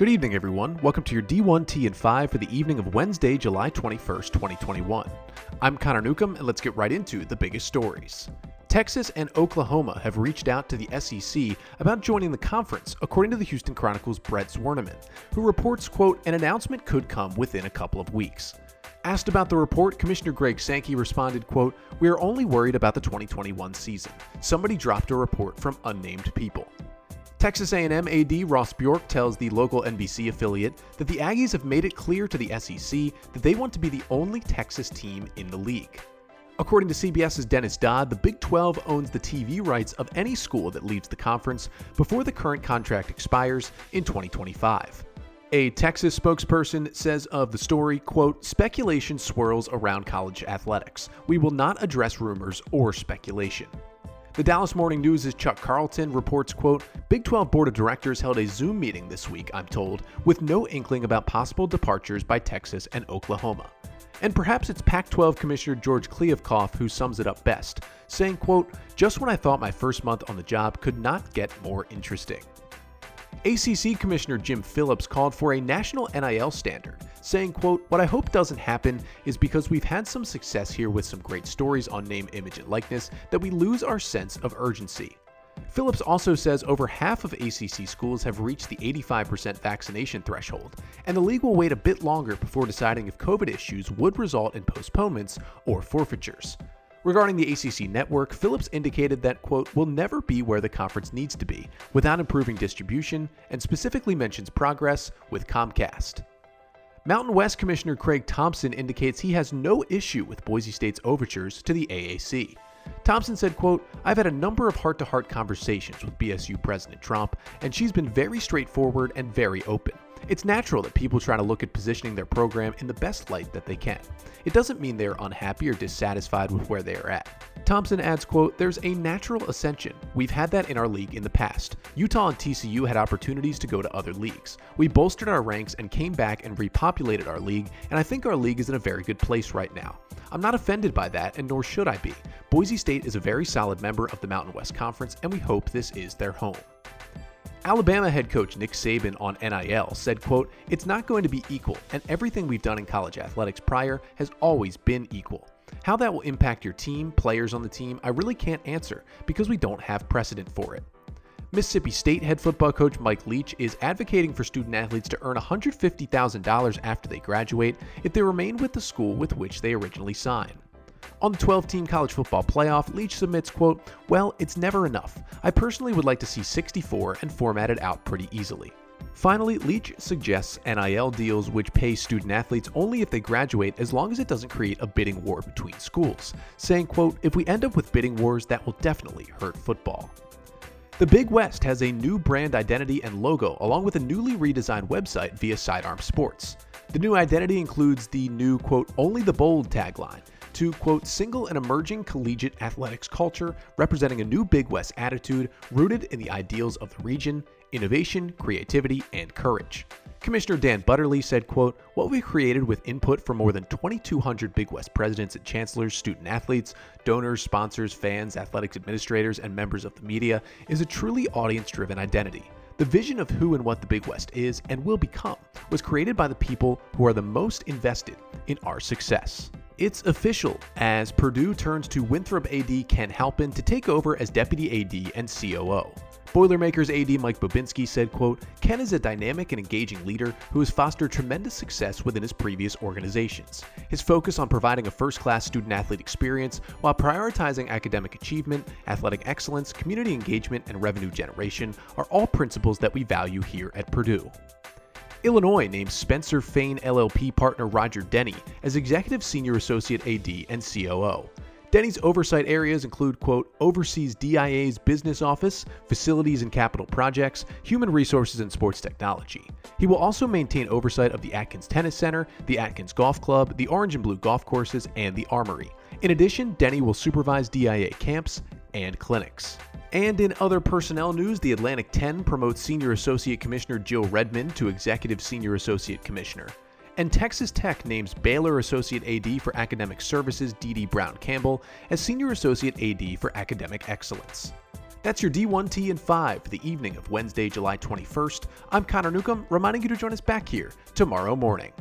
Good evening, everyone. Welcome to your D1T and 5 for the evening of Wednesday, July 21st, 2021. I'm Connor Newcomb, and let's get right into the biggest stories. Texas and Oklahoma have reached out to the SEC about joining the conference, according to the Houston Chronicle's Brent Zwerneman, who reports, quote, an announcement could come within a couple of weeks. Asked about the report, Commissioner Greg Sankey responded, quote, We are only worried about the 2021 season. Somebody dropped a report from unnamed people. Texas A&M AD Ross Bjork tells the local NBC affiliate that the Aggies have made it clear to the SEC that they want to be the only Texas team in the league. According to CBS's Dennis Dodd, the Big 12 owns the TV rights of any school that leaves the conference before the current contract expires in 2025. A Texas spokesperson says of the story, quote, speculation swirls around college athletics. We will not address rumors or speculation. The Dallas Morning News' Chuck Carlton reports, quote, Big 12 Board of Directors held a Zoom meeting this week, I'm told, with no inkling about possible departures by Texas and Oklahoma. And perhaps it's Pac-12 Commissioner George Kliavkoff who sums it up best, saying, quote, just when I thought my first month on the job could not get more interesting. ACC Commissioner Jim Phillips called for a national NIL standard, saying, quote, What I hope doesn't happen is because we've had some success here with some great stories on name, image, and likeness that we lose our sense of urgency. Phillips also says over half of ACC schools have reached the 85% vaccination threshold, and the league will wait a bit longer before deciding if COVID issues would result in postponements or forfeitures. Regarding the ACC network, Phillips indicated that, quote, will never be where the conference needs to be without improving distribution, and specifically mentions progress with Comcast. Mountain West Commissioner Craig Thompson indicates he has no issue with Boise State's overtures to the AAC. Thompson said, quote, I've had a number of heart-to-heart conversations with BSU President Tromp, and she's been very straightforward and very open. It's natural that people try to look at positioning their program in the best light that they can. It doesn't mean they're unhappy or dissatisfied with where they are at. Thompson adds, quote, There's a natural ascension. We've had that in our league in the past. Utah and TCU had opportunities to go to other leagues. We bolstered our ranks and came back and repopulated our league, and I think our league is in a very good place right now. I'm not offended by that, and nor should I be. Boise State is a very solid member of the Mountain West Conference, and we hope this is their home. Alabama head coach Nick Saban on NIL said, quote, It's not going to be equal, and everything we've done in college athletics prior has always been equal. How that will impact your team, players on the team, I really can't answer because we don't have precedent for it. Mississippi State head football coach Mike Leach is advocating for student athletes to earn $150,000 after they graduate if they remain with the school with which they originally signed. On the 12 team college football playoff, Leach submits, quote, Well, it's never enough. I personally would like to see 64 and format it out pretty easily. Finally, Leach suggests NIL deals which pay student athletes only if they graduate as long as it doesn't create a bidding war between schools, saying, quote, If we end up with bidding wars, that will definitely hurt football. The Big West has a new brand identity and logo, along with a newly redesigned website via Sidearm Sports. The new identity includes the new, quote, only the bold tagline, to, quote, single and emerging collegiate athletics culture representing a new Big West attitude rooted in the ideals of the region, innovation, creativity, and courage. Commissioner Dan Butterly said, quote, What we've created with input from more than 2,200 Big West presidents and chancellors, student athletes, donors, sponsors, fans, athletics administrators, and members of the media is a truly audience driven identity. The vision of who and what the Big West is and will become was created by the people who are the most invested in our success. It's official as Purdue turns to Winthrop AD Ken Halpin to take over as Deputy AD and COO. Boilermakers AD Mike Bobinski said, quote, Ken is a dynamic and engaging leader who has fostered tremendous success within his previous organizations. His focus on providing a first-class student-athlete experience while prioritizing academic achievement, athletic excellence, community engagement, and revenue generation are all principles that we value here at Purdue. Illinois named Spencer Fane LLP partner Roger Denny as Executive Senior Associate AD and COO. Denny's oversight areas include, quote, oversees DIA's business office, facilities and capital projects, human resources and sports technology. He will also maintain oversight of the Atkins Tennis Center, the Atkins Golf Club, the Orange and Blue Golf Courses, and the Armory. In addition, Denny will supervise DIA camps and clinics. And in other personnel news, the Atlantic 10 promotes Senior Associate Commissioner Jill Redmond to Executive Senior Associate Commissioner. And Texas Tech names Baylor Associate AD for Academic Services Dee Brown Campbell as Senior Associate AD for Academic Excellence. That's your D1T and 5 for the evening of Wednesday, July 21st. I'm Connor Newcomb, reminding you to join us back here tomorrow morning.